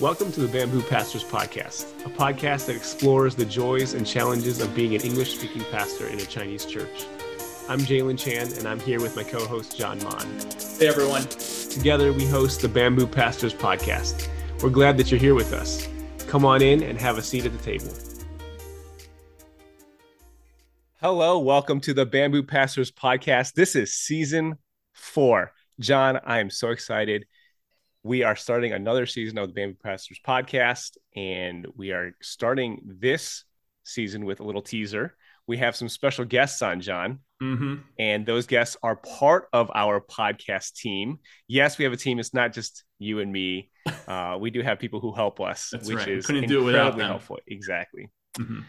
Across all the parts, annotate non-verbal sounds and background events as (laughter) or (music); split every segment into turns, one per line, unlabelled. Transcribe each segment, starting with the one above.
Welcome to the Bamboo Pastors Podcast, a podcast that explores the joys and challenges of being an English speaking pastor in a Chinese church. I'm Jalen Chan, and I'm here with my co host, John Mon.
Hey, everyone.
Together, we host the Bamboo Pastors Podcast. We're glad that you're here with us. Come on in and have a seat at the table. Hello, welcome to the Bamboo Pastors Podcast. This is season four. John, I am so excited we are starting another season of the Bamboo Pastors podcast, and we are starting this season with a little teaser. We have some special guests on, John,
mm-hmm.
and those guests are part of our podcast team. Yes, we have a team. It's not just you and me. (laughs) Uh, we do have people who help us,
That's
which
right.
is
couldn't do it without them.
helpful. Exactly.
Mm-hmm.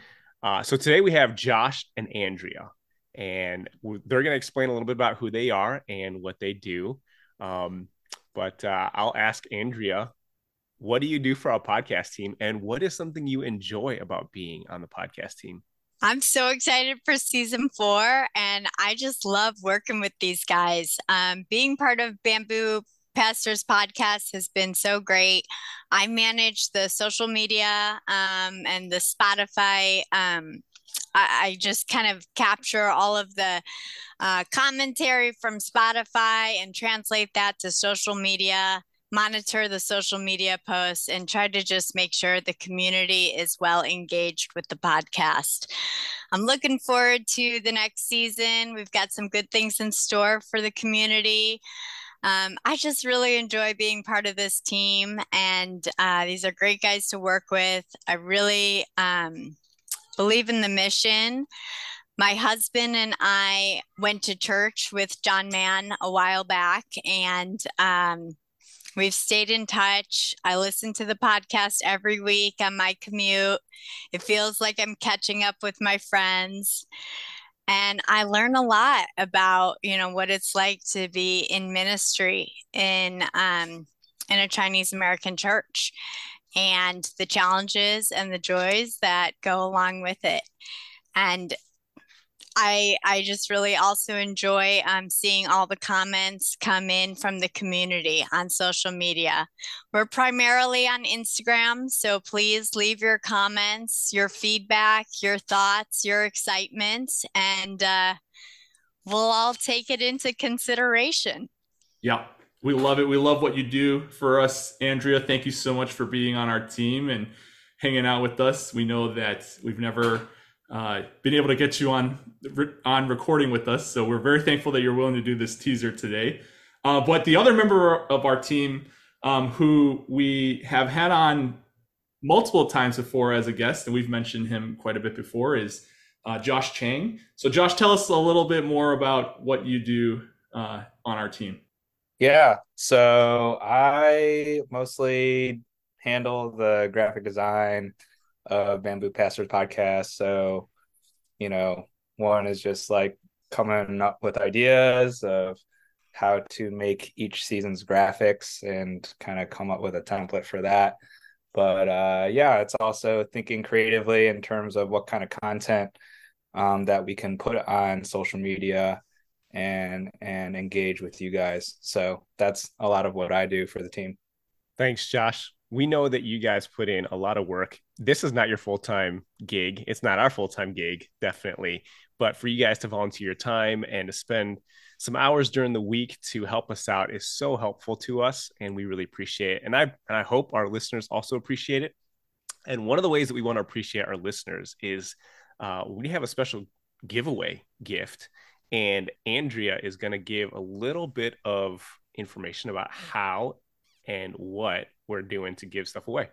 Uh, so today we have Josh and Andrea, and they're going to explain a little bit about who they are and what they do. Um, but uh, I'll ask Andrea, what do you do for our podcast team, and what is something you enjoy about being on the podcast team?
I'm so excited for season four, and I just love working with these guys. Um, being part of Bamboo Pastors podcast has been so great. I manage the social media um, and the Spotify um, I, I just kind of capture all of the uh, commentary from Spotify and translate that to social media, monitor the social media posts, and try to just make sure the community is well engaged with the podcast. I'm looking forward to the next season. We've got some good things in store for the community. Um, I just really enjoy being part of this team, and uh, these are great guys to work with. I really um, believe in the mission. My husband and I went to church with John Mann a while back, and um, we've stayed in touch. I listen to the podcast every week on my commute. It feels like I'm catching up with my friends. And I learn a lot about, you know, what it's like to be in ministry in um, in a Chinese American church and the challenges and the joys that go along with it. And I I just really also enjoy um, seeing all the comments come in from the community on social media. We're primarily on Instagram, so please leave your comments, your feedback, your thoughts, your excitement, and uh, we'll all take it into consideration.
Yeah, we love it. We love what you do for us, Andrea. Thank you so much for being on our team and hanging out with us. We know that we've never uh, been able to get you on on recording with us, so we're very thankful that you're willing to do this teaser today. Uh, but the other member of our team, um, who we have had on multiple times before as a guest, and we've mentioned him quite a bit before, is uh, Josh Chang. So, Josh, tell us a little bit more about what you do uh, on our team.
Yeah, so I mostly handle the graphic design of Bamboo Pastors podcast. So, you know, one is just like coming up with ideas of how to make each season's graphics and kind of come up with a template for that. But uh, yeah, it's also thinking creatively in terms of what kind of content um, that we can put on social media and and engage with you guys. So that's a lot of what I do for the team.
Thanks, Josh. We know that you guys put in a lot of work. This is not your full time gig. It's not our full time gig, definitely. But for you guys to volunteer your time and to spend some hours during the week to help us out is so helpful to us, and we really appreciate it. And I and I hope our listeners also appreciate it. And one of the ways that we want to appreciate our listeners is uh, we have a special giveaway gift and Andrea is going to give a little bit of information about how and what we're doing to give stuff away.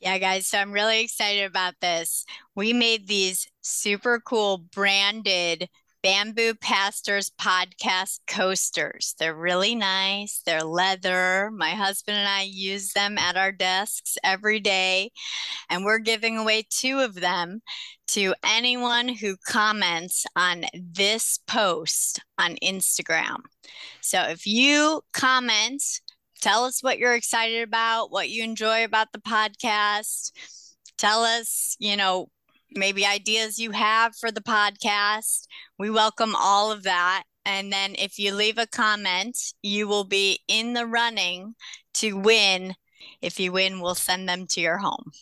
Yeah, guys. So I'm really excited about this. We made these super cool branded Bamboo Pastors podcast coasters. They're really nice. They're leather. My husband and I use them at our desks every day. And we're giving away two of them to anyone who comments on this post on Instagram. So if you comment, tell us what you're excited about, what you enjoy about the podcast. Tell us, you know, maybe ideas you have for the podcast. We welcome all of that. And then if you leave a comment, you will be in the running to win If you win, we'll send them to your home.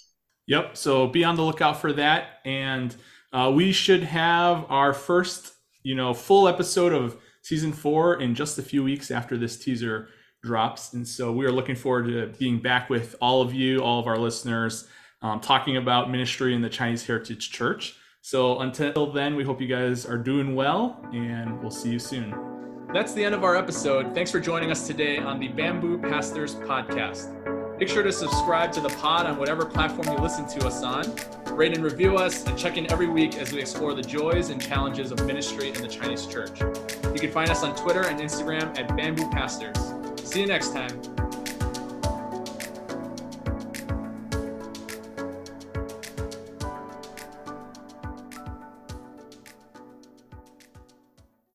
Yep. So be on the lookout for that. And uh, we should have our first, you know, full episode of season four in just a few weeks after this teaser drops. And so we are looking forward to being back with all of you, all of our listeners, um, talking about ministry in the Chinese Heritage Church. So until then, we hope you guys are doing well and we'll see you soon. That's the end of our episode. Thanks for joining us today on the Bamboo Pastors Podcast. Make sure to subscribe to the pod on whatever platform you listen to us on. Rate and review us, and check in every week as we explore the joys and challenges of ministry in the Chinese church. You can find us on Twitter and Instagram at Bamboo Pastors. See you next time.